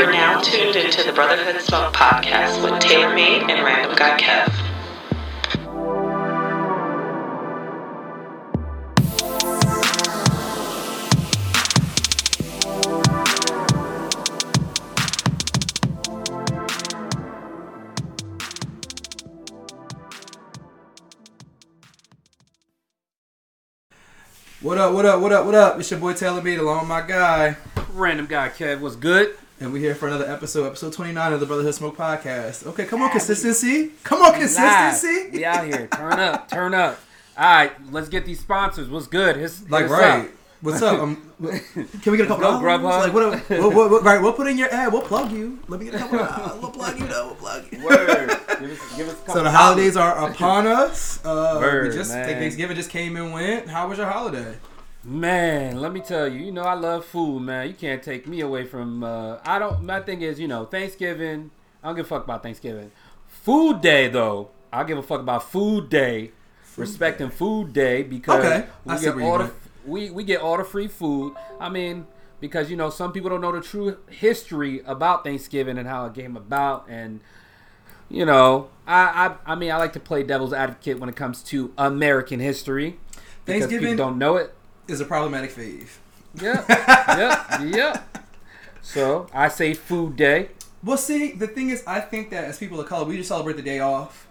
are now tuned into the Brotherhood Smoke podcast with TailorMade and Random Guy Kev. What up, what up, what up, what up? It's your boy Taylor Beat along with my guy. Random guy Kev what's good. And we're here for another episode, episode 29 of the Brotherhood Smoke Podcast. Okay, come on, consistency. Come on, consistency. We out here. Turn up, turn up. All right, let's get these sponsors. What's good? His, Like, right. up. What's up? Um, can we get a couple dollars? Grubhub. Like, what, what, what, what- right, we'll put in your ad. We'll plug you. Let me get a couple dollars. We'll plug you, though. We'll plug you. Word. Give us, give us So the holidays are upon us. Uh, Word, we just man. Thanksgiving just came and went. How was your holiday? Man, let me tell you, you know I love food, man. You can't take me away from. Uh, I don't. My thing is, you know, Thanksgiving. I don't give a fuck about Thanksgiving. Food Day, though, I give a fuck about Food Day. respecting Food Day because Okay, we get all the we we get all the free food. I mean, because you know some people don't know the true history about Thanksgiving and how it came about, and you know, I I, I mean I like to play devil's advocate when it comes to American history. Because Thanksgiving- people don't know it. Is a problematic phase. Yep, yep, yep. So I say Food Day. Well, see, the thing is, I think that as people of color, we just celebrate the day off.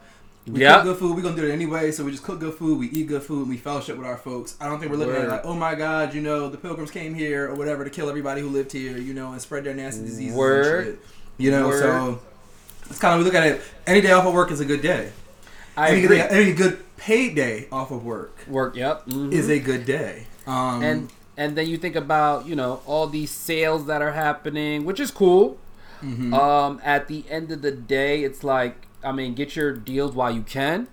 We Yep. cook good food. We're gonna do it anyway. So we just cook good food. We eat good food. And we fellowship with our folks. I don't think we're looking at it like, oh my God, you know, the pilgrims came here or whatever to kill everybody who lived here, you know, and spread their nasty diseases Word. and shit. You know, Word. so it's kind of we look at it. Any day off of work is a good day. I any, agree. any good paid day off of work Work. Yep. mhm. is a good day. Um, and and then you think about you know all these sales that are happening, which is cool. mhm. Um, at the end of the day, it's like I mean, get your deals while you can,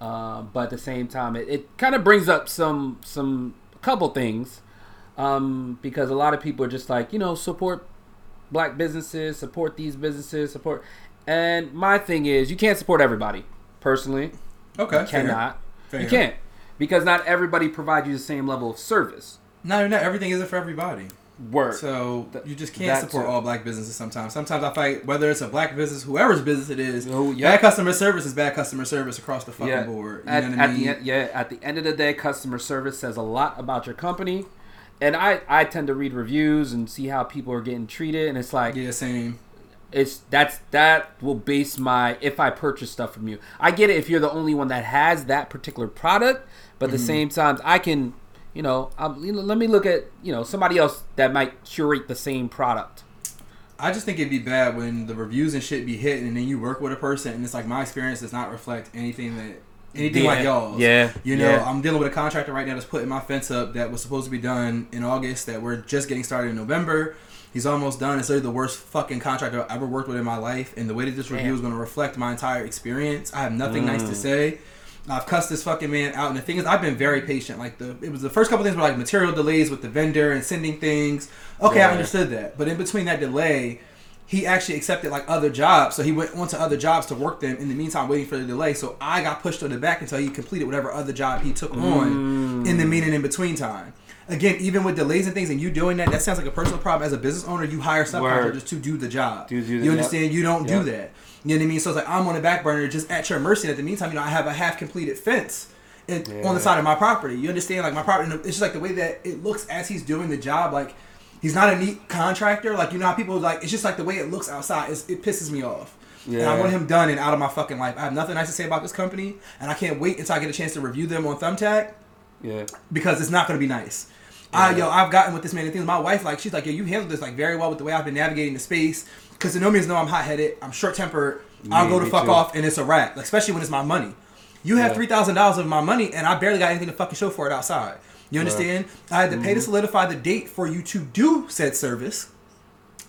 uh, but at the same time, it, it kind of brings up some some couple things um, because a lot of people are just like you know support black businesses, support these businesses, support. And my thing is, you can't support everybody. Personally, okay, you cannot. Fair. You can't because not everybody provides you the same level of service. No, not everything isn't for everybody. Work. So Th- you just can't support too. all black businesses. Sometimes, sometimes I fight whether it's a black business, whoever's business it is. Oh, yeah. Bad customer service is bad customer service across the fucking yeah. board. You At, know what I mean? the yeah, at the end of the day, customer service says a lot about your company. And I, I tend to read reviews and see how people are getting treated, and it's like yeah, same. it's that's that will base my if I purchase stuff from you. I get it if you're the only one that has that particular product, but Mm-hmm. at the same time, I can, you know, you know, let me look at you know somebody else that might curate the same product. I just think it'd be bad when the reviews and shit be hitting, and then you work with a person, and it's like my experience does not reflect anything that anything like Yeah. y'all's. Yeah, You know, yeah. I'm dealing with a contractor right now that's putting my fence up that was supposed to be done in August. That we're just getting started in November. He's almost done. It's literally the worst fucking contractor I've ever worked with in my life. And the way that this review is going to reflect my entire experience, I have nothing nice Mm. to say. I've cussed this fucking man out, and the thing is, I've been very patient. Like the, it was the first couple things were like material delays with the vendor and sending things. Okay, I understood that, but in between that delay, he actually accepted like other jobs, so he went on to other jobs to work them. In the meantime, waiting for the delay, so I got pushed to the back until he completed whatever other job he took on in the mm. meaning in between time. Again, even with delays and things, and you doing that, that sounds like a personal problem. As a business owner, you hire subcontractors Word. to do the job. Do- do the- you understand? You don't Yep. do that. You know what I mean? So it's like I'm on the back burner, just at your mercy. And at the meantime, you know, I have a half completed fence in, on the side of my property. You understand? Like my property, it's just like the way that it looks as he's doing the job. Like he's not a neat contractor. Like you know how people like it's just like the way it looks outside. It's, it pisses me off. Yeah. And I want him done and out of my fucking life. I have nothing nice to say about this company, and I can't wait until I get a chance to review them on Thumbtack Yeah. because it's not going to be nice. I, yo, I've gotten with this man and things. My wife, like, she's like, yo, you handled this like very well with the way I've been navigating the space. Because the no means know I'm hot headed, I'm short tempered. I'll go to fuck too. off, and it's a wrap. Like, especially when it's my money. You have Yeah. three thousand dollars of my money, and I barely got anything to fucking show for it outside. You understand? I had to Mm-hmm. pay to solidify the date for you to do said service.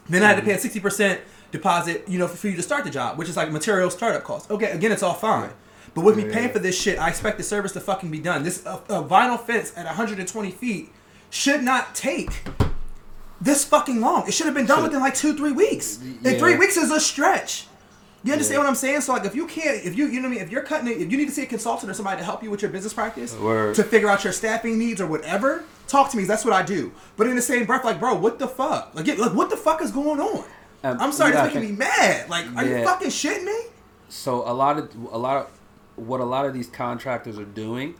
Then I had to pay a sixty percent deposit, you know, for you to start the job, which is like material startup costs. Okay, again, it's all fine. But with me Yeah. paying for this shit, I expect the service to fucking be done. This a, a vinyl fence at 120 feet should not take this fucking long. It should have been done Should- within like two, three weeks. Yeah. And three weeks is a stretch. You understand Yeah. what I'm saying? So like, if you can't, if you, you know what I mean, if you're cutting it, if you need to see a consultant or somebody to help you with your business practice Word. to figure out your staffing needs or whatever, talk to me. That's what I do. But in the same breath, like, bro, what the fuck? Like, like what the fuck is going on? Um, I'm sorry, yeah, I that's making think- me mad. Like, are you fucking shitting me? So a lot of a lot of what a lot of these contractors are doing,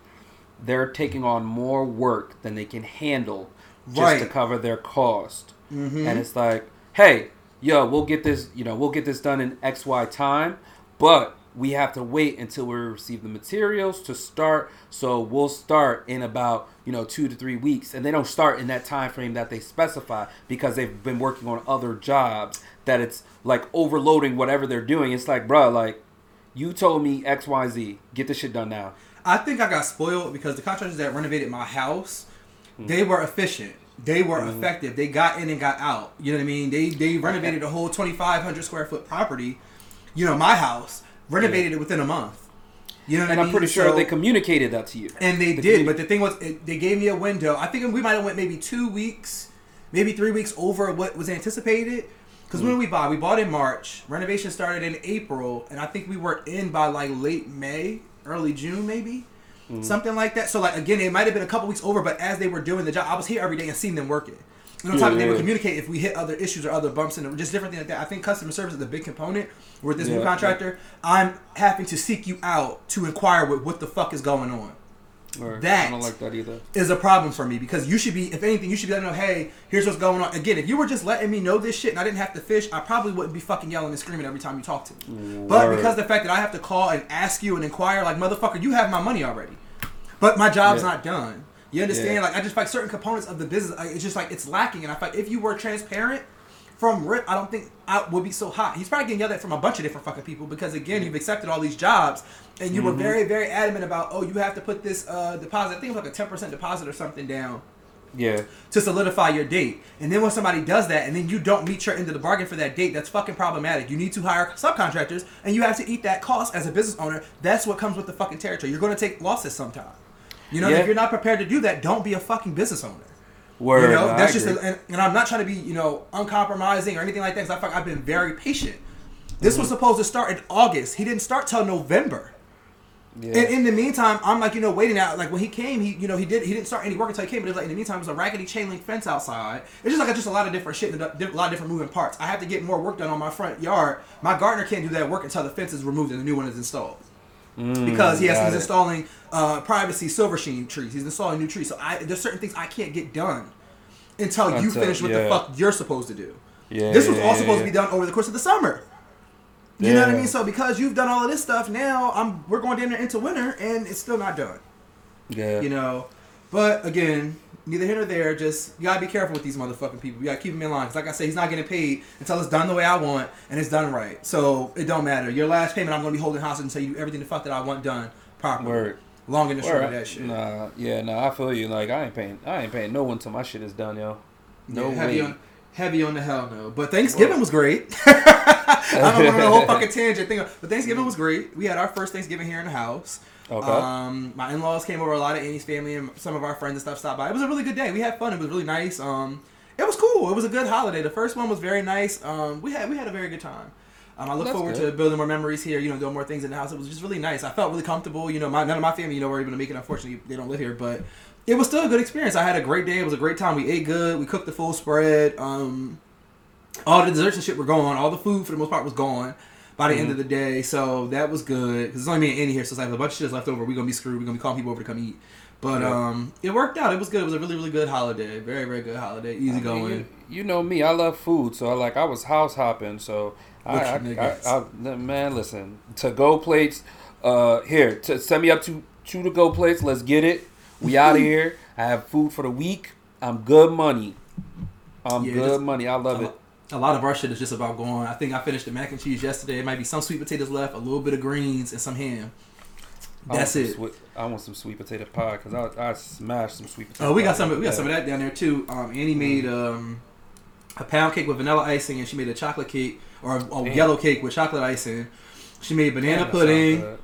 they're taking on more work than they can handle just to cover their cost. Mhm. And it's like, hey, yo, we'll get this, you know, we'll get this done in X Y time, but we have to wait until we receive the materials to start. So we'll start in about you know two to three weeks, and they don't start in that time frame that they specify because they've been working on other jobs. That it's like overloading whatever they're doing. It's like, bruh, like you told me X Y Z, get this shit done now. I think I got spoiled because the contractors that renovated my house. They were efficient. They were Mm-hmm. effective. They got in and got out. You know what I mean? They they renovated a whole 2,500 square foot property. You know, my house renovated it within a month. You know what And I I'm pretty sure So- they communicated that to you. and they The did, communi- but the thing was, it, they gave me a window. I think we might have went maybe two weeks, maybe three weeks over what was anticipated. Because Mm. when we bought, we bought in March. Renovation started in April, and I think we were in by like late May, early June, maybe Mm. something like that. So like again, it might have been a couple weeks over, but as they were doing the job, I was here every day and seeing them work working. And on top of Yeah, they would communicate if we hit other issues or other bumps and just different things like that. I think customer service is a big component. With this new Yeah, contractor, I'm having to seek you out to inquire with what the fuck is going on Or, That- I don't like that either. is a problem for me because you should be, if anything, you should be letting know, hey, here's what's going on. Again, if you were just letting me know this shit and I didn't have to fish, I probably wouldn't be fucking yelling and screaming every time you talk to me. But because the fact that I have to call and ask you and inquire, like, motherfucker, you have my money already. But my job's Yeah. not done. You understand? Yeah. Like, I just like certain components of the business, like, it's just like it's lacking. And I feel if you were transparent from Rip, I don't think I would be so hot. He's probably getting yelled at from a bunch of different fucking people because, again, you've accepted all these jobs and you were very, very adamant about, oh, you have to put this uh, deposit, I think it was like a 10% deposit or something down Yeah. to solidify your date. And then when somebody does that and then you don't meet your end of the bargain for that date, that's fucking problematic. You need to hire subcontractors and you have to eat that cost as a business owner. That's what comes with the fucking territory. You're going to take losses sometime. You know, Yeah. if you're not prepared to do that, don't be a fucking business owner. Word. You know, no, I that's just, agree. a, and, and I'm not trying to be, you know, uncompromising or anything like that. Cause I like I've been very patient. This Mm-hmm. was supposed to start in August. He didn't start till November. yeah. And in the meantime, I'm like, you know, waiting out. Like when he came, he, you know, he did, he didn't start any work until he came. But like in the meantime, it was a raggedy chain link fence outside. It's just like just a lot of different shit, a lot of different moving parts. I have to get more work done on my front yard. My gardener can't do that work until the fence is removed and the new one is installed. Because he has Mm, he's it. installing uh, privacy silver sheen trees. He's installing new trees. So I there's certain things I can't get done until you finish what the fuck you're supposed to do. Yeah, this was yeah, all yeah, supposed to be done over the course of the summer. You know what I mean? So because you've done all of this stuff, now I'm we're going down there into winter and it's still not done. Yeah. You know, but again, neither here nor there. Just you gotta be careful with these motherfucking people. You gotta keep them in line. Cause like I said, he's not getting paid until it's done the way I want and it's done right. So it don't matter. Your last payment, I'm gonna be holding hostage until you do everything the fuck that I want done properly. Word. Long and the short of that shit. Nah, yeah, nah, I feel you. Like I ain't paying, I ain't paying no one till my shit is done, yo. No Yeah, heavy way. on heavy on the hell no. But Thanksgiving was great. I don't know the whole fucking tangent thing, but Thanksgiving was great. We had our first Thanksgiving here in the house. Okay. Um, my in-laws came over. A lot of Annie's family and some of our friends and stuff stopped by. It was a really good day. We had fun. It was really nice. Um, it was cool. It was a good holiday. The first one was very nice. Um, we had we had a very good time. Um, I look That's forward good. to building more memories here. You know, doing more things in the house. It was just really nice. I felt really comfortable. You know, my, none of my family, you know, were able to make it. Unfortunately, they don't live here, but it was still a good experience. I had a great day. It was a great time. We ate good. We cooked the full spread. Um, all the desserts and shit were gone. All the food for the most part was gone by the end Mm-hmm. of the day. So that was good. Because it's only me and Annie here. So it's like a bunch of shit is left over. We're gonna be screwed. We're gonna be calling people over to come eat. But Yeah. um, it worked out. It was good. It was a really really good holiday. Very very good holiday. Easy I mean, going. You, you know me, I love food, so I like I was house hopping, so I, I, man, listen, to go plates, uh, here, to send me up to two to go plates. Let's get it. We out of here. I have food for the week. I'm good money. I'm Yeah, good just- money. I love a, it. A lot of our shit is just about going. I think I finished the mac and cheese yesterday. It might be some sweet potatoes left, a little bit of greens, and some ham. That's some it. sweet- I want some sweet potato pie because I I smashed some sweet potato. Oh, we got some. We got some of that down there too. Um, Annie made um, a pound cake with vanilla icing, and she made a chocolate cake or a, a yellow cake with chocolate icing. She made banana Damn, pudding.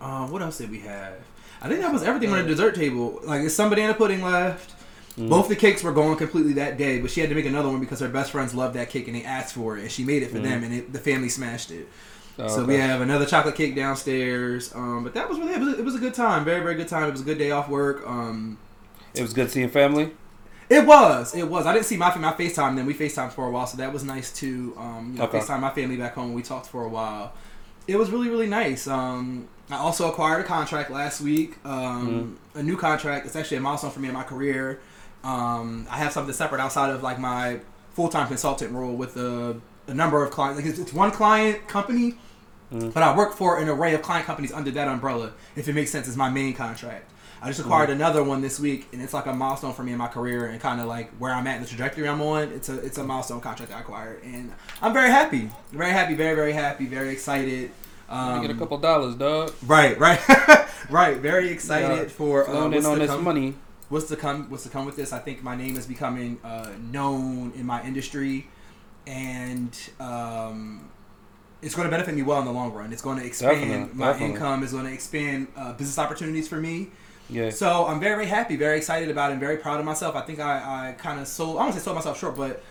Uh, what else did we have? I think that was everything on the dessert table. Like, there's some banana pudding left. Mm. Both the cakes were gone completely that day, but she had to make another one because her best friends loved that cake and they asked for it, and she made it for Mm. them, and it, the family smashed it. Oh, So okay. we have another chocolate cake downstairs. Um, but that was really it was, a, it was a good time, very very good time. It was a good day off work. Um, It was good seeing family. It was. It was. I didn't see my my FaceTime then. We FaceTimed for a while, so that was nice too. Um, you know, Okay. FaceTime my family back home. We talked for a while. It was really really nice. Um, I also acquired a contract last week. Um, A new contract. It's actually a milestone for me in my career. Um, I have something separate outside of like my full time consultant role with a, a number of clients. Like it's, it's one client company, but I work for an array of client companies under that umbrella. If it makes sense, is my main contract. I just acquired another one this week, and it's like a milestone for me in my career and kind of like where I'm at in the trajectory I'm on. It's a it's a milestone contract I acquired, and I'm very happy, very happy, very very happy, very excited. Um, get a couple dollars, dog. Right, right, right. Very excited Yeah. for uh, what's in on this come. money. What's to come? What's to come with this? I think my name is becoming uh, known in my industry, and um, it's going to benefit me well in the long run. It's going to expand Definitely, my definitely. income. It's going to expand uh, business opportunities for me. Yeah. So I'm very, happy, very excited about it, and very proud of myself. I think I, I kind of sold, I don't to say sold myself short, but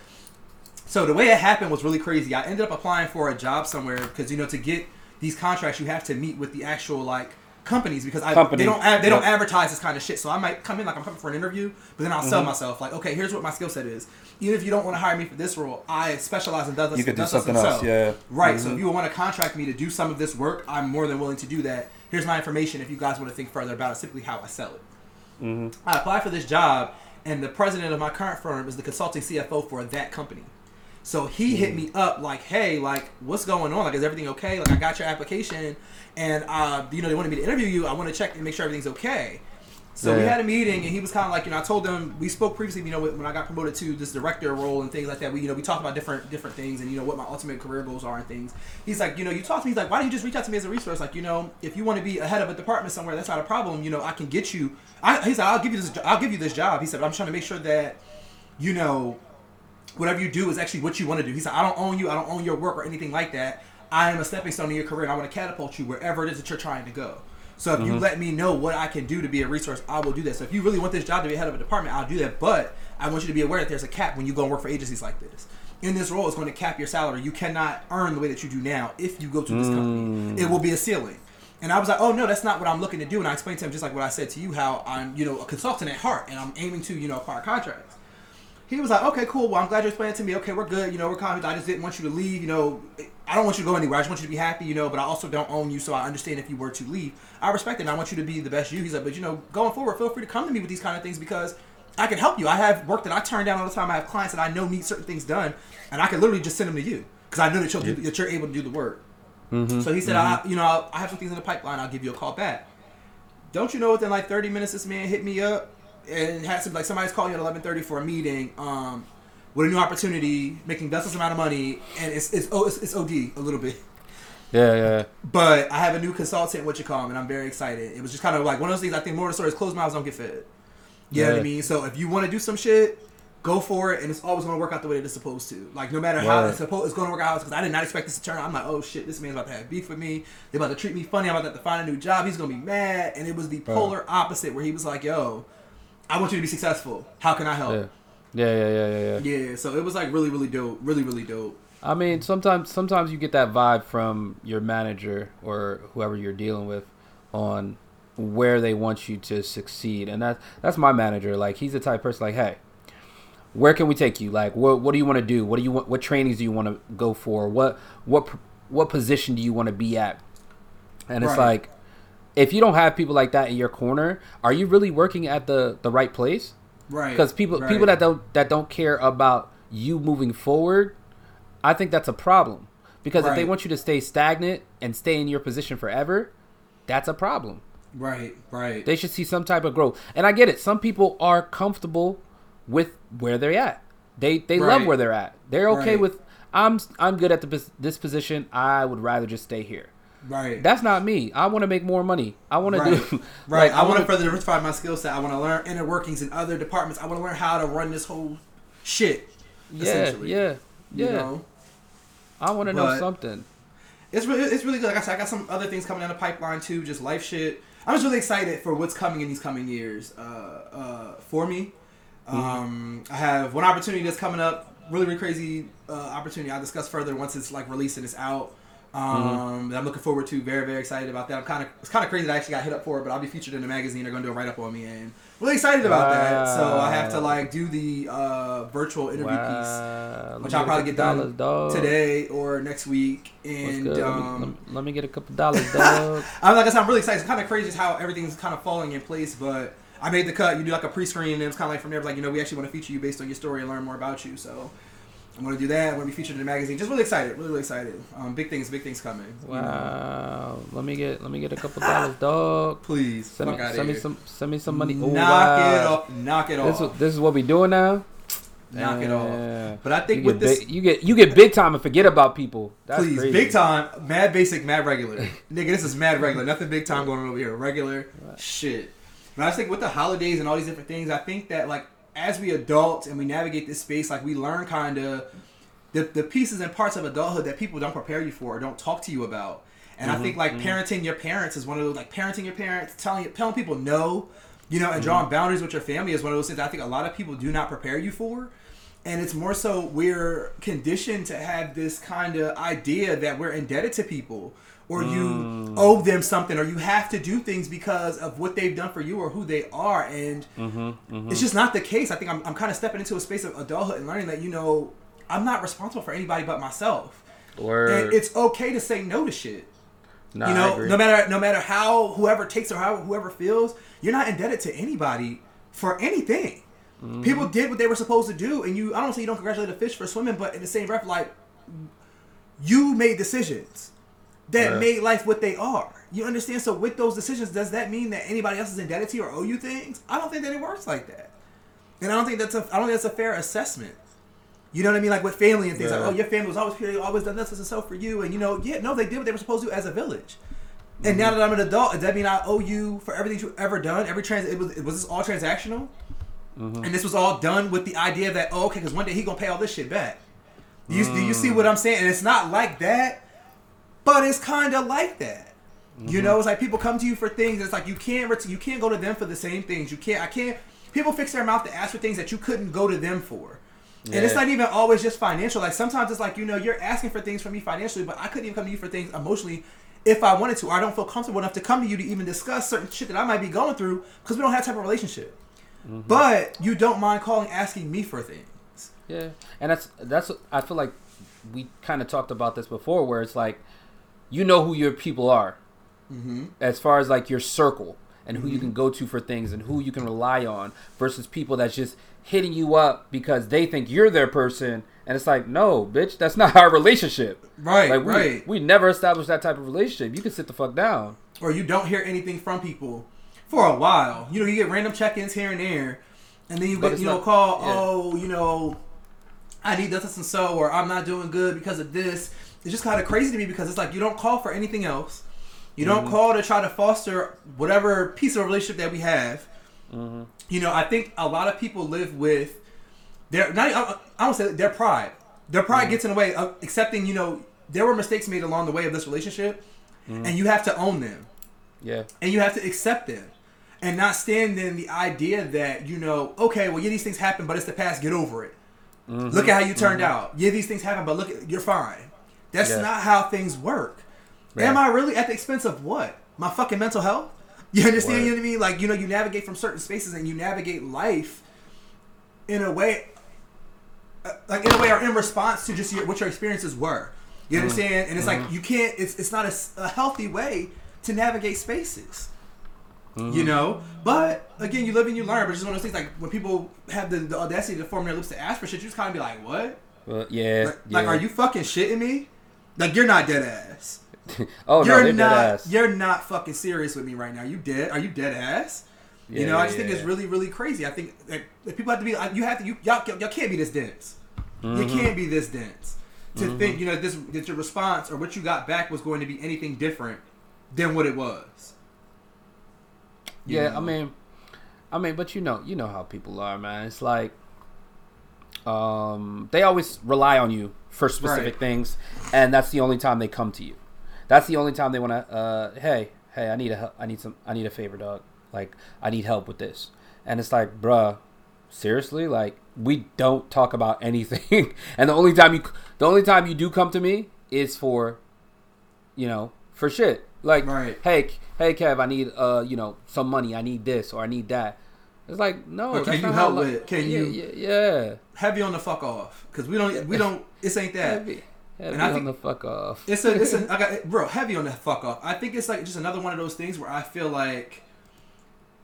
so the way it happened was really crazy. I ended up applying for a job somewhere because you know to get these contracts you have to meet with the actual like companies because I, Company. they don't ad- they don't advertise this kind of shit. So I might come in like I'm coming for an interview, but then I'll sell Mhm. myself like okay, here's what my skill set is. Even if you don't want to hire me for this role, I specialize in does You could do something and else, so. yeah. Right. So Mhm. if you want to contract me to do some of this work, I'm more than willing to do that. Here's my information if you guys want to think further about it, simply how I sell it. hmm I apply for this job, and the president of my current firm is the consulting CFO for that company. So he hit me up like, "Hey, like, what's going on? Like, is everything okay? Like, I got your application, and uh, you know, they wanted me to interview you. I want to check and make sure everything's okay." So we had a meeting, and he was kind of like, you know, I told him we spoke previously, you know, when I got promoted to this director role and things like that. We, you know, we talked about different different things, and you know, what my ultimate career goals are and things. He's like, you know, you talked to me. He's like, why don't you just reach out to me as a resource? Like, you know, if you want to be a head of a department somewhere, that's not a problem. You know, I can get you. I, he said, I'll give you this. I'll give you this job. He said, I'm trying to make sure that, you know, whatever you do is actually what you want to do. He said, I don't own you. I don't own your work or anything like that. I am a stepping stone in your career, and I want to catapult you wherever it is that you're trying to go. So if you uh-huh. let me know what I can do to be a resource, I will do that. So if you really want this job to be head of a department, I'll do that. But I want you to be aware that there's a cap when you go and work for agencies like this. In this role, it's going to cap your salary. You cannot earn the way that you do now if you go to this company. It will be a ceiling. And I was like, oh no, that's not what I'm looking to do. And I explained to him just like what I said to you, how I'm, you know, a consultant at heart, and I'm aiming to, you know, acquire contracts. He was like, okay, cool. Well, I'm glad you're explaining to me. Okay, we're good. You know, we're confident. I just didn't want you to leave. You know, I don't want you to go anywhere. I just want you to be happy. You know, but I also don't own you, so I understand if you were to leave. I respect it. and I want you to be the best you. He's like, but you know, going forward, feel free to come to me with these kind of things because I can help you. I have work that I turn down all the time. I have clients that I know need certain things done, and I can literally just send them to you because I know that you'll do, that you're able to do the work. Mm-hmm. So he said, I, you know, I have some things in the pipeline. I'll give you a call back. Don't you know? Within like 30 minutes, this man hit me up and had some like somebody's calling you at 11:30 for a meeting. Um, with a new opportunity, making this amount of money, and it's it's oh, it's, it's OD a little bit. Yeah, yeah. But I have a new consultant, what you call him, and I'm very excited. It was just kind of like one of those things. I think more of the story is closed mouths don't get fed. You know what I mean? So if you want to do some shit, go for it, and it's always going to work out the way that it's supposed to. Like no matter how it's supposed, it's going to work out. Because I did not expect this to turn. out. I'm like, oh shit, this man's about to have beef with me. They're about to treat me funny. I'm about to to find a new job. He's going to be mad. And it was the Right. polar opposite, where he was like, yo, I want you to be successful. How can I help? Yeah. Yeah, yeah, yeah, yeah, yeah. Yeah, so it was like really, really dope. Really, really dope. I mean, sometimes sometimes you get that vibe from your manager or whoever you're dealing with on where they want you to succeed, and that's that's my manager. Like he's the type of person like, hey, where can we take you? Like, what what do you want to do? What do you want? What trainings do you want to go for? What what what position do you want to be at? And it's Right. like, if you don't have people like that in your corner, are you really working at the the right place? Right. because people right. people that don't that don't care about you moving forward i think that's a problem because if they want you to stay stagnant and stay in your position forever that's a problem Right, right. they should see some type of growth and i get it some people are comfortable with where they're at they they love where they're at they're okay Right. with i'm i'm good at the, this position i would rather just stay here right. that's not me i want to make more money i want right. to do right. like, I want wanna- further diversify my skill set. I want to learn inner workings in other departments. I want to learn how to run this whole shit. yeah essentially. yeah You yeah know? i want to know something It's really, it's really good. Like I said, I got some other things coming down the pipeline too, just life shit. I'm just really excited for what's coming in these coming years uh, uh, for me. Um, I have one opportunity that's coming up, really, really crazy uh, opportunity. I'll discuss further once it's like released and it's out. Um, that I'm looking forward to. Very, very excited about that. I'm kind of it's kind of crazy that I actually got hit up for it, but I'll be featured in the magazine. They're gonna do a write up on me, and really excited about that. So I have to like do the uh, virtual interview piece, which I'll probably get done dollars, today or next week. And? Let me- um, let, me, let me get a couple dollars, dog. I'm like I said, I'm really excited. It's kind of crazy just how everything's kind of falling in place, but I made the cut. You do like a pre-screen, and it's kind of like from there, like you know, we actually want to feature you based on your story and learn more about you. So I'm gonna do that. I'm gonna be featured in the magazine. Just really excited, really, really excited. Um, big things, big things coming. you know. wow. Let me get let me get a couple dollars, dog. Please, Send me, send me some send me some money. Oh, Knock wow. it off. Knock it This off. is, this is what we doing now. Knock it off. But I think you with get this, big, you get you get big time and forget about people. That's please, crazy. big time, mad basic, mad regular. Nigga, this is mad regular. Nothing big time going on over here. Regular shit. But I just think with the holidays and all these different things, I think that like as we adults and we navigate this space, like we learn kind of the, the pieces and parts of adulthood that people don't prepare you for or don't talk to you about. And I mm-hmm, think like mm-hmm. parenting your parents is one of those like parenting your parents, telling telling people no, you know, and drawing mm-hmm. boundaries with your family is one of those things I think a lot of people do not prepare you for. And it's more so we're conditioned to have this kind of idea that we're indebted to people or you mm. owe them something or you have to do things because of what they've done for you or who they are. And mm-hmm, mm-hmm. it's just not the case. I think I'm, I'm kind of stepping into a space of adulthood and learning that, you know, I'm not responsible for anybody but myself. Word. And it's okay to say no to shit. Nah, you know, no matter no matter how whoever takes or how whoever feels, you're not indebted to anybody for anything. Mm-hmm. People did what they were supposed to do, and you. I don't say you don't congratulate a fish for swimming, but in the same breath, like you made decisions that Yeah. made life what they are. You understand? So with those decisions, does that mean that anybody else is indebted to you or owe you things? I don't think that it works like that, and I don't think that's a I don't think that's a fair assessment. You know what I mean? Like with family and things Yeah. like, oh, your family was always here, always done this and so for you, and you know, yeah, no, they did what they were supposed to as a village. And now mm-hmm. that I'm an adult, does that mean I owe you for everything you've ever done? Every trans, it was was this all transactional? Mm-hmm. And this was all done with the idea that oh, okay, because one day he gonna pay all this shit back. Do you, do you see mm. what I'm saying? And it's not like that, but it's kind of like that. You mm-hmm. know, it's like people come to you for things. It's like you can't ret- you can't go to them for the same things. You can't. I can't. People fix their mouth to ask for things that you couldn't go to them for. And it's not even always just financial. Like sometimes it's like you know you're asking for things from me financially, but I couldn't even come to you for things emotionally if I wanted to. Or I don't feel comfortable enough to come to you to even discuss certain shit that I might be going through because we don't have type of relationship. Mm-hmm. But you don't mind calling, asking me for things. Yeah, and that's that's I feel like we kind of talked about this before, where it's like you know who your people are, Mm-hmm. as far as like your circle and who you can go to for things and who you can rely on, versus people that's just hitting you up because they think you're their person, and it's like no, bitch, that's not our relationship. Right, Like we right. we never established that type of relationship. You can sit the fuck down. or you don't hear anything from people for a while. You know, you get random check-ins here and there, and then you But get you know not- call, yeah. oh, you know, I need this and so, or I'm not doing good because of this. It's just kind of crazy to me because it's like you don't call for anything else. You don't Mm-hmm. call to try to foster whatever piece of relationship that we have. Mm-hmm. You know, I think a lot of people live with their not. I don't say their pride. Their pride Mm-hmm. gets in the way of accepting. You know, there were mistakes made along the way of this relationship, Mm-hmm. and you have to own them Yeah, and you have to accept them and not stand in the idea that you know okay well yeah these things happen but it's the past get over it Mm-hmm. look at how you turned out yeah these things happen but look at, you're fine that's Yeah. not how things work. Yeah. am i really at the expense of what? My fucking mental health? You understand know what i mean? Like you know you navigate from certain spaces and you navigate life in a way uh, like in a way or in response to just your, what your experiences were. You Mm-hmm. understand? And it's like you can't it's, it's not a healthy way to navigate spaces. Mm-hmm. you know? But again you live and you learn but it's just one of those things like when people have the, the audacity to form their lips to ask for shit you just kind of be like what? Well, yeah, like, yeah. like, are you fucking shitting me like you're not dead ass oh no, you're they're not dead ass. you're not fucking serious with me right now you dead are you dead ass you Yeah, know, I yeah, just think it's really, really crazy. I think that, people have to be. like, You have to. You y'all, y'all can't be this dense. You Mm-hmm. can't be this dense to think you know this that your response or what you got back was going to be anything different than what it was. You Yeah, know? I mean, I mean, but you know, you know how people are, man. It's like, um, they always rely on you for specific Right. things, and that's the only time they come to you. That's the only time they want to. Uh, hey, hey, I need a, I need some, I need a favor, dog. Like, I need help with this, and it's like, bruh, seriously, like, we don't talk about anything, and the only time you, the only time you do come to me is for you know, for shit. Like, Right. hey, hey, Kev, I need uh, you know, some money. I need this or I need that. It's like no. Or can you help with Can yeah, you- Yeah, yeah. Heavy on the fuck off because we don't we don't. This ain't that. Heavy, heavy And I on think- the fuck off. It's a, it's a, I got, bro, heavy on the fuck off. I think it's like just another one of those things where I feel like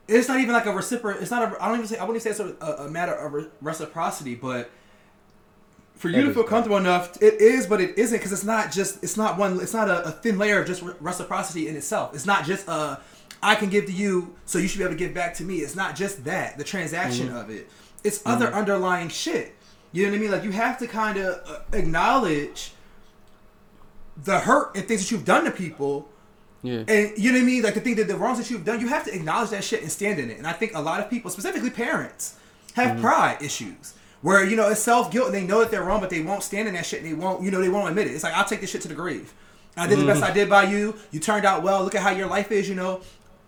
it's not even like a reciprocal. It's not a. I don't even say. I wouldn't even say it's a, a, a matter of re- reciprocity, but for you It to feel comfortable enough, it is, but it isn't because it's not just. It's not one. It's not a, a thin layer of just re- reciprocity in itself. It's not just uh I can give to you, so you should be able to give back to me. It's not just that. The transaction Mm-hmm. of it. It's other underlying shit. You know what I mean? Like you have to kind of uh, acknowledge the hurt and things that you've done to people Yeah. and you know what I mean? Like the thing that the wrongs that you've done, you have to acknowledge that shit and stand in it. And I think a lot of people, specifically parents, have Mm-hmm. pride issues where you know it's self guilt and they know that they're wrong, but they won't stand in that shit and they won't, you know, they won't admit it. It's like I'll take this shit to the grave. I did the best I did by you. You turned out well. Look at how your life is. You know,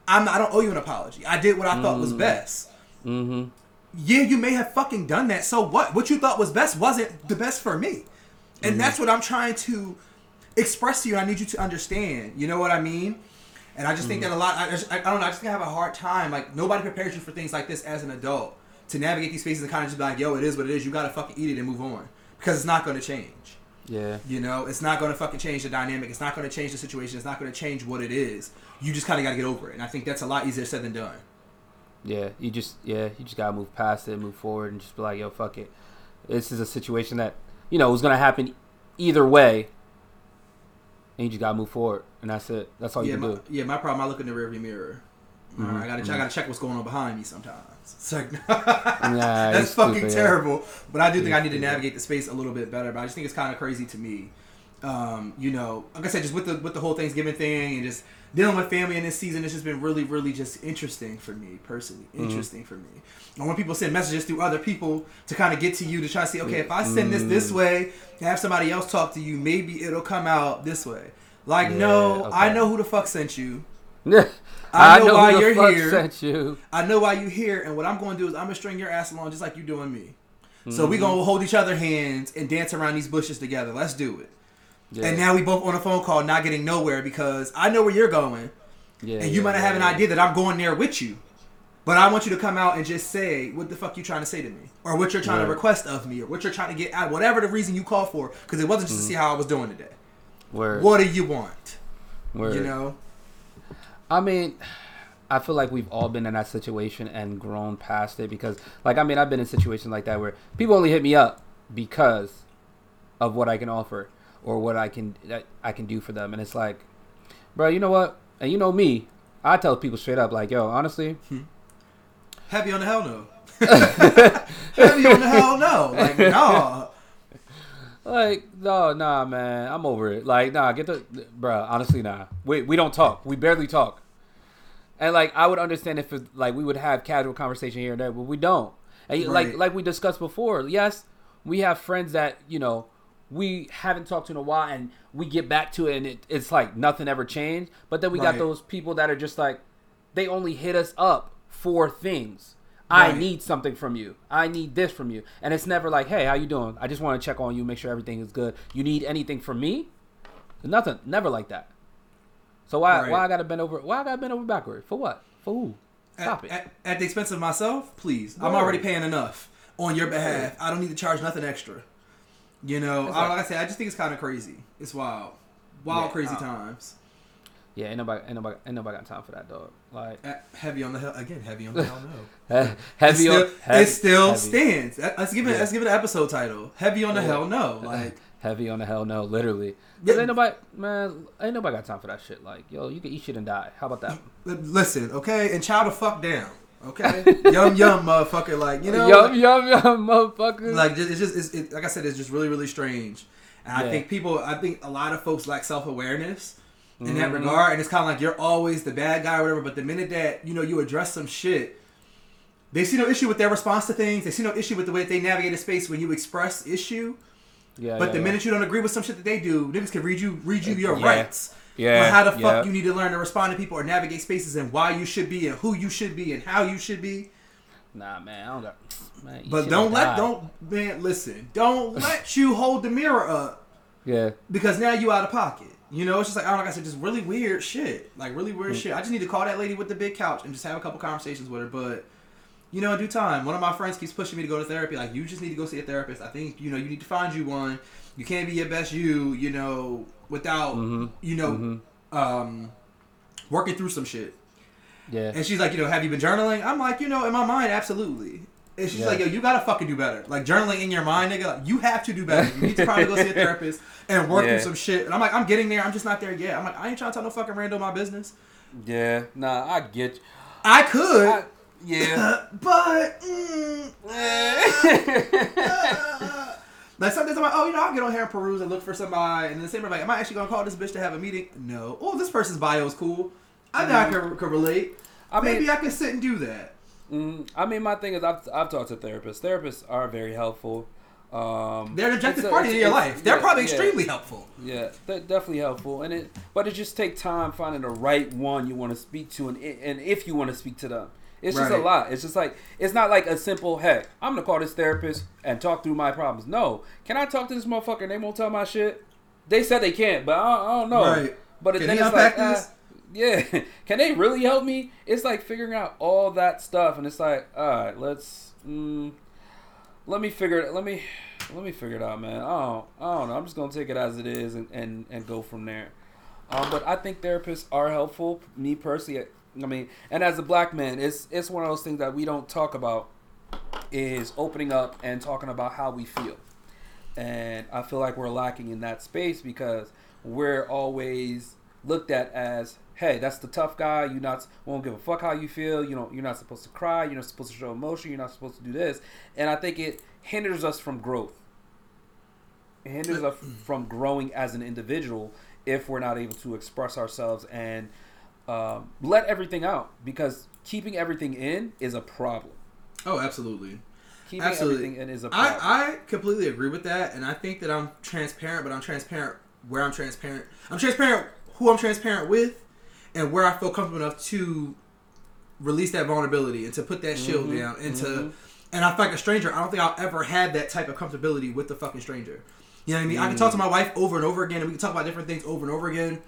I'm I don't owe you an apology. I did what I thought was mm. best. Mm-hmm. Yeah, you may have fucking done that. So what? What you thought was best wasn't the best for me. And mm-hmm. that's what I'm trying to express to you. I need you to understand. You know what I mean? And I just think mm-hmm. that a lot. I, just, I, I don't know. I just think I have a hard time. Like nobody prepares you for things like this as an adult to navigate these spaces and kind of just be like, "Yo, it is what it is. You gotta fucking eat it and move on because it's not going to change." Yeah. You know, it's not going to fucking change the dynamic. It's not going to change the situation. It's not going to change what it is. You just kind of got to get over it. And I think that's a lot easier said than done. Yeah, you just yeah, you just gotta move past it, move forward, and just be like, yo, fuck it. This is a situation that you know was gonna happen either way, and you just gotta move forward, and that's it. That's all yeah, you can my, do. yeah. My problem. I look in the rearview mirror. Right, I gotta, Mm-hmm. I gotta check what's going on behind me sometimes. It's like, Nah, that's fucking stupid, yeah. terrible. But I do think I need to navigate the space a little bit better. But I just think it's kind of crazy to me. Um, you know, like I said, just with the with the whole Thanksgiving thing and just dealing with family in this season, it's just been really, really just interesting for me personally. Mm-hmm. Interesting for me. And when people send messages through other people to kind of get to you to try to see, okay, if I send this Mm. this way and have somebody else talk to you, maybe it'll come out this way. Like, Yeah, no, I know who the fuck sent you. I, I know why you're here. You. I know why you're here, and what I'm going to do is I'm gonna string your ass along just like you doing me. So we Mm-hmm. gonna hold each other hands and dance around these bushes together. Let's do it. Yeah. And now we both on a phone call, not getting nowhere because I know where you're going, yeah, and you yeah, might have an idea that I'm going there with you. But I want you to come out and just say what the fuck you trying to say to me, or what you're trying to request of me, or what you're trying to get out, whatever the reason you call for. Because it wasn't just to Mm-hmm. see how I was doing today. Word. What do you want? Word. You know? I mean, I feel like we've all been in that situation and grown past it because, like, I mean, I've been in situations like that where people only hit me up because of what I can offer or what I can I can do for them, and it's like, bro, you know what? And you know me, I tell people straight up, like, yo, honestly, hmm. Heavy on the hell no. Heavy on the hell no. Like no. Like, no, nah, man, I'm over it. Like, nah, get the, bro, honestly, nah, we we don't talk, we barely talk. And like I would understand if it, like we would have casual conversation here and there, but we don't. And like Right. like we discussed before, yes, we have friends that you know we haven't talked to in a while, and we get back to it, and it, it's like nothing ever changed. But then we got those people that are just like they only hit us up for things. I need something from you. I need this from you, and it's never like, hey, how you doing? I just want to check on you, make sure everything is good. You need anything from me? Nothing. Never like that. So why Right. why I gotta bend over? Why I gotta bend over backward? For what? For who? Stop at, it. At, at the expense of myself, please. I'm already paying enough on your behalf. I don't need to charge nothing extra. You know, I, like I said, I just think it's kind of crazy. It's wild, wild, Yeah, crazy uh, times. Yeah, ain't nobody, ain't nobody, ain't nobody got time for that, dog. Like Uh, heavy on the hell again. Heavy on the hell no. heavy it on, still, heavy, it still heavy, stands. Let's give it. Yeah. Let's give it an episode title. Heavy on the Yeah. hell no. Like heavy on the hell no, literally. Yeah. ain't nobody, man, ain't nobody got time for that shit. Like, yo, you can eat shit and die. How about that? Listen, okay, and chow the fuck down, okay? yum yum, motherfucker. Like you know, yum yum yum, motherfucker. like it's just it's, it, like I said, it's just really really strange. And I think people, I think a lot of folks lack self awareness in that Mhm. regard, and it's kind of like you're always the bad guy or whatever. But the minute that you know you address some shit. They see no issue with their response to things. They see no issue with the way that they navigate a space when you express issue. yeah, But yeah, the yeah. minute you don't agree with some shit that they do, niggas can read you read you your Yeah. rights. Yeah, On how the fuck you need to learn to respond to people or navigate spaces and why you should be and who you should be and how you should be. nah, man, I don't got. Man, But don't let die. don't man listen. Don't let you hold the mirror up Yeah, because now you out of pocket. You know, it's just like I don't know, like I said, just really weird shit. Like really weird Mm. shit. I just need to call that lady with the big couch and just have a couple conversations with her. But you know, in due time, one of my friends keeps pushing me to go to therapy. Like, you just need to go see a therapist. I think you know you need to find you one. You can't be your best you. You know, without Mhm. you know, Mhm. um, working through some shit. Yeah. And she's like, you know, have you been journaling? I'm like, you know, in my mind, absolutely. And she's Yeah. like, yo, you gotta fucking do better. Like journaling in your mind, nigga, like, you have to do better. You need to probably go see a therapist and work Yeah. through some shit. And I'm like, I'm getting there. I'm just not there yet. I'm like, I ain't trying to tell no fucking rando my business. Yeah. Nah, I get. You. I could, I, yeah. but mm, uh, like sometimes I'm like, oh, you know, I'll get on here and peruse and look for somebody, and then the same way, like, am I actually gonna call this bitch to have a meeting? No. Oh, this person's bio is cool. I know I can, can relate. I mean- Maybe I can sit and do that. Mm, I mean, my thing is, I've, I've talked to therapists. Therapists are very helpful. Um, They're an objective a- party in your life. They're yeah, probably yeah, extremely helpful. Yeah, they're definitely helpful, and it, but it just take time finding the right one you want to speak to, and and if you want to speak to them, it's just a lot. It's just like it's not like a simple, hey, I'm gonna call this therapist and talk through my problems. No, can I talk to this motherfucker? and They won't tell my shit. They said they can't, but I, I don't know. Right. But Can then he it's like, ah, yeah, can they really help me? It's like figuring out all that stuff, and it's like, all right, let's. Mm, let me figure it. Let me let me figure it out, man. I don't, I don't know. I'm just gonna take it as it is and, and, and go from there. Um, but I think therapists are helpful. Me personally, I mean, and as a black man, it's it's one of those things that we don't talk about is opening up and talking about how we feel. And I feel like we're lacking in that space because we're always looked at as, hey, that's the tough guy. You not won't give a fuck how you feel. You know, you're not supposed to cry. You're not supposed to show emotion. You're not supposed to do this. And I think it hinders us from growth. It hinders us from growing as an individual if we're not able to express ourselves and um, let everything out. Because keeping everything in is a problem. Oh, absolutely. Keeping Absolutely. everything in is a problem. I, I completely agree with that, and I think that I'm transparent, but I'm transparent where I'm transparent. I'm transparent who I'm transparent with, and where I feel comfortable enough to release that vulnerability and to put that shield Mhm, down and to. mhm. And I feel like a stranger. I don't think I'll ever have that type of comfortability with the fucking stranger. You know what I mean? I can talk to my wife over and over again, and we can talk about different things over and over again.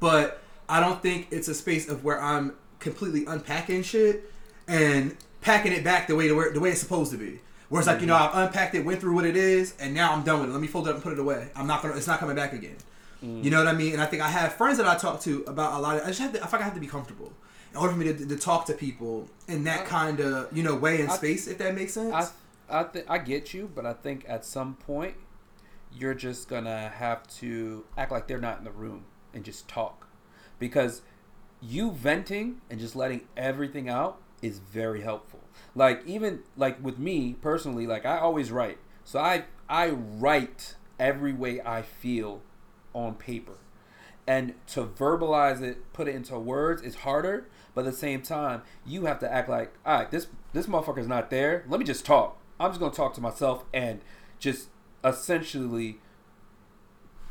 But I don't think it's a space of where I'm completely unpacking shit and packing it back the way to where the way it's supposed to be. Where it's like you know I've unpacked it, went through what it is, and now I'm done with it. Let me fold it up and put it away. I'm not gonna. It's not coming back again. You know what I mean? And I think I have friends that I talk to about a lot of. I just have to. I like I have to be comfortable in order for me to, to talk to people in that kind of you know way and I- space. If that makes sense. I I think I get you, but I think at some point you're just gonna have to act like they're not in the room and just talk, because you venting and just letting everything out is very helpful. Like even like with me personally, like I always write, so I I write every way I feel on paper. And to verbalize it, put it into words is harder, but at the same time, you have to act like, all right, this this motherfucker's not there. Let me just talk. I'm just gonna talk to myself and just essentially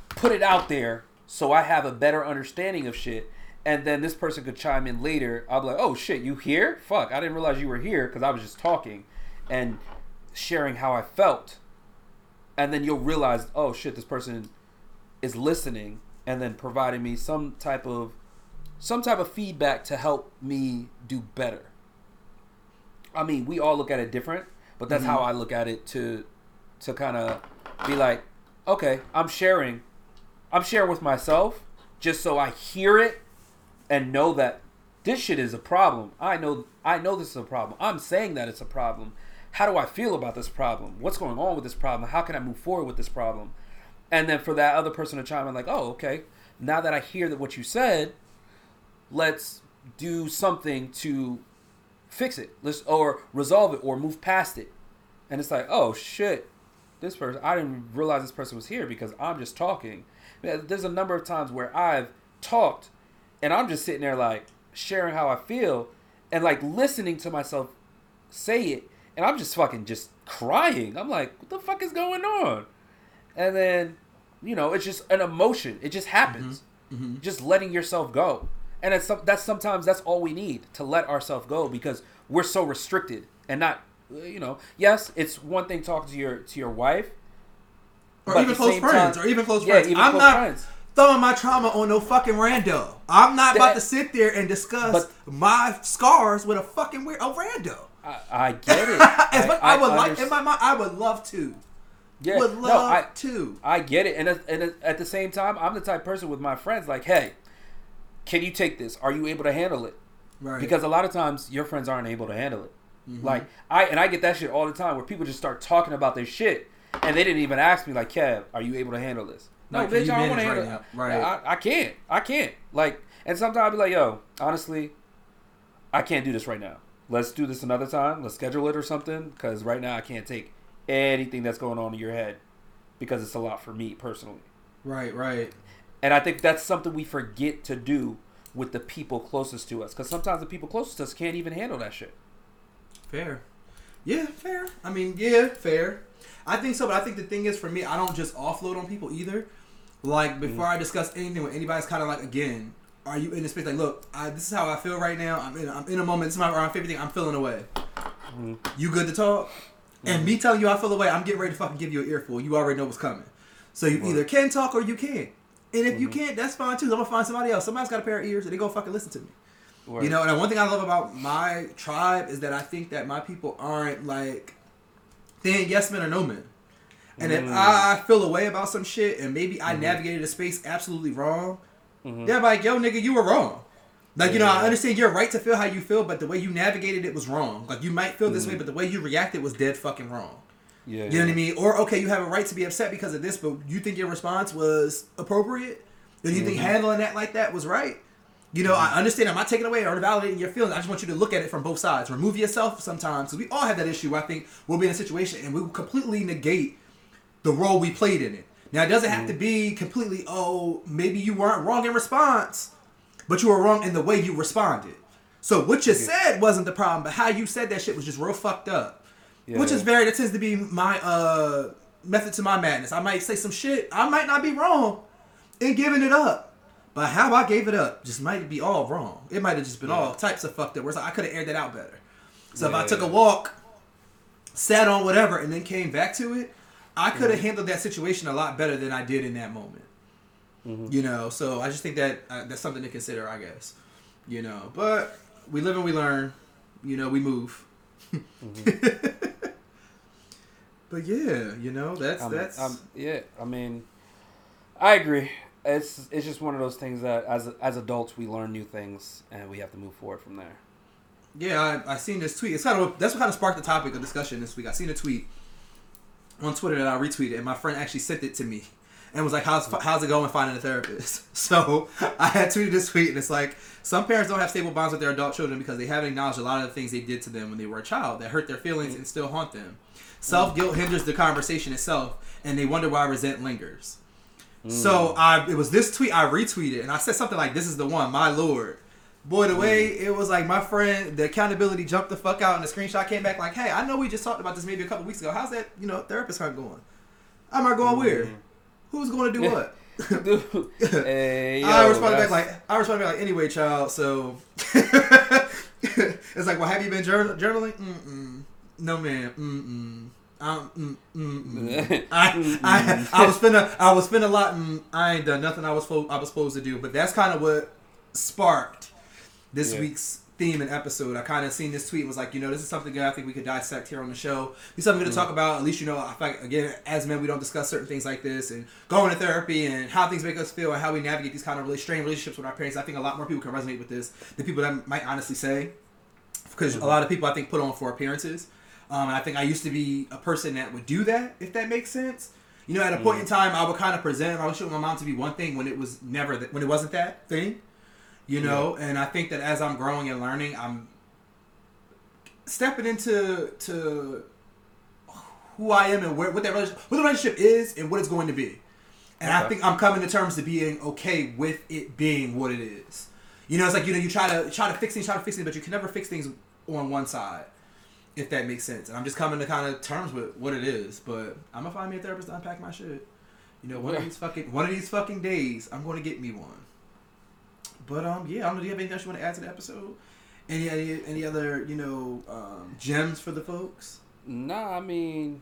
put it out there so I have a better understanding of shit. And then this person could chime in later. I'll be like, oh shit, you here? Fuck, I didn't realize you were here because I was just talking and sharing how I felt. And then you'll realize, oh shit, this person is listening and then providing me some type of some type of feedback to help me do better. I mean, we all look at it different, but that's how mm-hmm. I look at it to to kind of be like, okay, I'm sharing. I'm sharing with myself just so I hear it and know that this shit is a problem. I know I know this is a problem. I'm saying that it's a problem. How do I feel about this problem? What's going on with this problem? How can I move forward with this problem? And then for that other person to chime in like, "Oh, okay. Now that I hear that what you said, let's do something to fix it. Let's or resolve it or move past it." And it's like, "Oh shit. This person I didn't realize this person was here because I'm just talking." There's a number of times where I've talked and I'm just sitting there like sharing how I feel and like listening to myself say it and I'm just fucking just crying. I'm like, what the fuck is going on? And then, you know, it's just an emotion. It just happens. Mm-hmm. Mm-hmm. Just letting yourself go. And it's some, that's sometimes that's all we need to let ourselves go because we're so restricted and not you know, yes, it's one thing talking to your to your wife or even close friends, time- or even close Yeah, friends. even I'm close not. friends. throwing my trauma on no fucking rando. I'm not about to sit there and discuss But- my scars with a fucking weird a rando. I, I get it. As much- I, would like in my mind. I would love to. Yeah, would no, I, to. I get it, and at, and at- the same time, I'm the type of person with my friends like, hey, can you take this? Are you able to handle it? Right. Because a lot of times your friends aren't able to handle it. Mm-hmm. Like I and I get that shit all the time where people just start talking about their shit and they didn't even ask me like, Kev, are you able to handle this? No, Like, bitch, I don't want to handle right it. Right. I, I can't. I can't. Like, and sometimes I'll be like, yo, honestly, I can't do this right now. Let's do this another time. Let's schedule it or something. Because right now I can't take anything that's going on in your head because it's a lot for me personally. right, right. And I think that's something we forget to do with the people closest to us. Because sometimes the people closest to us can't even handle that shit. Fair. Yeah, fair. I mean, yeah, fair. I think so, but I think the thing is for me, I don't just offload on people either. Like before mm. I discuss anything with anybody, it's kind of like again, are you in the space like, look, I, this is how I feel right now. I'm in, I'm in a moment. This is my my favorite thing. I'm feeling away. Mm. You good to talk? And me telling you I feel away, I'm getting ready to fucking give you an earful. You already know what's coming. So you either can talk or you can't. And if you mm-hmm. can't, that's fine too. I'm gonna find somebody else. Somebody's got a pair of ears and they gonna fucking listen to me. You know, and one thing I love about my tribe is that I think that my people aren't like they ain't yes men or no men. And if mm. I feel a way about some shit and maybe I mm-hmm. navigated a space absolutely wrong, mm-hmm. they're like, yo, nigga, you were wrong. Like, you know, I understand you're right to feel how you feel, but the way you navigated it was wrong. Like, you might feel this way, mm-hmm. but the way you reacted was dead fucking wrong. Yeah, You know what I mean? Or okay, you have a right to be upset because of this, but you think your response was appropriate? Do you think mm-hmm. handling that like that was right? You know, I mm-hmm. understand. I'm not taking away or invalidating your feelings. I just want you to look at it from both sides. Remove yourself sometimes, because we all have that issue. Where I think we'll be in a situation and we will completely negate the role we played in it. Now, it doesn't have to be completely. Oh, maybe you weren't wrong in response, but you were wrong in the way you responded. So what you said wasn't the problem, but how you said that shit was just real fucked up. Yeah. Which is very that tends to be my uh method to my madness. I might say some shit. I might not be wrong in giving it up. But how I gave it up just might be all wrong. It might have just been all types of fucked up. Whereas I could have aired that out better. So if I Yeah. took a walk, sat on whatever, and then came back to it, I could have handled that situation a lot better than I did in that moment. You know, so I just think that uh, that's something to consider, I guess. You know, but we live and we learn. You know, we move. but yeah, you know, that's I'm- that's I'm- yeah. I mean, I agree. It's it's just one of those things that as as adults we learn new things and we have to move forward from there. Yeah, I, I seen this tweet. It's kind of that's what kind of sparked the topic of discussion this week. I seen a tweet on Twitter that I retweeted, and my friend actually sent it to me and was like, "How's how's it going finding a therapist?" So I had tweeted this tweet, and it's like some parents don't have stable bonds with their adult children because they haven't acknowledged a lot of the things they did to them when they were a child that hurt their feelings and still haunt them. Self guilt hinders the conversation itself, and they wonder why resent lingers. Hmm. So I it was this tweet I retweeted, and I said something like, "This is the one, my lord." Boy, the way hmm. it was like my friend, the accountability jumped the fuck out, and the screenshot came back like, "Hey, I know we just talked about this maybe a couple weeks ago. How's that, you know, therapist hunt going? I'm not going hmm. where? Who's going to do what?" Dude, hey, yo, I responded back like, I responded back like, anyway, child. So it's like, well, have you been journal- journaling? Mm-mm. No, man. Mm-mm. Um, mm. I, I, I was finna, I was finna lot. Mm, I ain't done nothing I was fo- I was supposed to do. But that's kind of what sparked this Yeah. week's theme and episode. I kind of seen this tweet and was like, you know, this is something that I think we could dissect here on the show. Be something to talk mm. about. At least you know, I like again, as men, we don't discuss certain things like this and going to therapy and how things make us feel and how we navigate these kind of really strained relationships with our parents. I think a lot more people can resonate with this than people that might honestly say, because a mm-hmm. lot of people I think put on for appearances. Um, and I think I used to be a person that would do that, if that makes sense. You know, at a point in mm. time, I would kind of present I would show my mom to be one thing when it was never that, when it wasn't that thing. You know, and I think that as I'm growing and learning, I'm stepping into to who I am and where, what that relationship, what the relationship is and what it's going to be. And I think I'm coming to terms to being okay with it being what it is. You know, it's like you know, you try to try to fix things, try to fix things, but you can never fix things on one side, if that makes sense. And I'm just coming to kind of terms with what it is. But I'm gonna find me a therapist to unpack my shit. You know, one of these fucking one of these fucking days, I'm going to get me one. But um, yeah, I don't know. Do you have anything else you want to add to the episode? Any any, any other you know um, gems for the folks? Nah, I mean,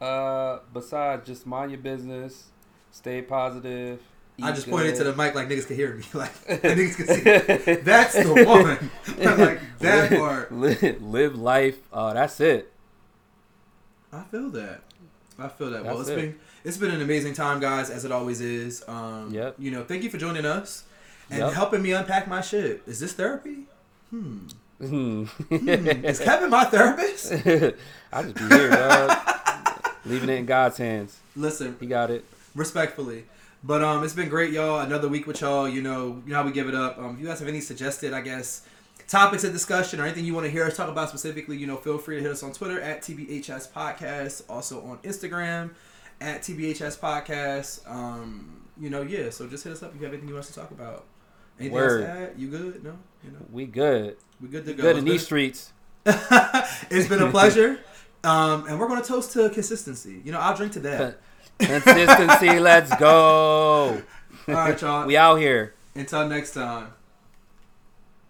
uh, besides just mind your business, stay positive, I just pointed to the mic like niggas could hear me. Like niggas could see. That's the one. like that live, part. Live, live life. Uh, that's it. I feel that. I feel that. well, That's it's it. been it's been an amazing time, guys, as it always is. Um, Yep. You know, thank you for joining us and Yep. helping me unpack my shit. Is this therapy? Hmm. Hmm. Hmm. Is Kevin my therapist? I just be here, dog. Leaving it in God's hands. Listen, He got it. respectfully. But um, it's been great, y'all. Another week with y'all. You know, you know how we give it up. Um, if you guys have any suggested, I guess, topics of discussion or anything you want to hear us talk about specifically, you know, feel free to hit us on Twitter at TBHS Podcast. Also on Instagram at TBHS Podcast. Um, you know, yeah. So just hit us up if you have anything you want us to talk about. Anything Word. else to add? You good? No, you know, We good. we good to go. Good in these streets. it's been a pleasure. Um, and we're gonna toast to consistency. You know, I'll drink to that. Consistency. Let's go. All right, y'all. We out here. Until next time.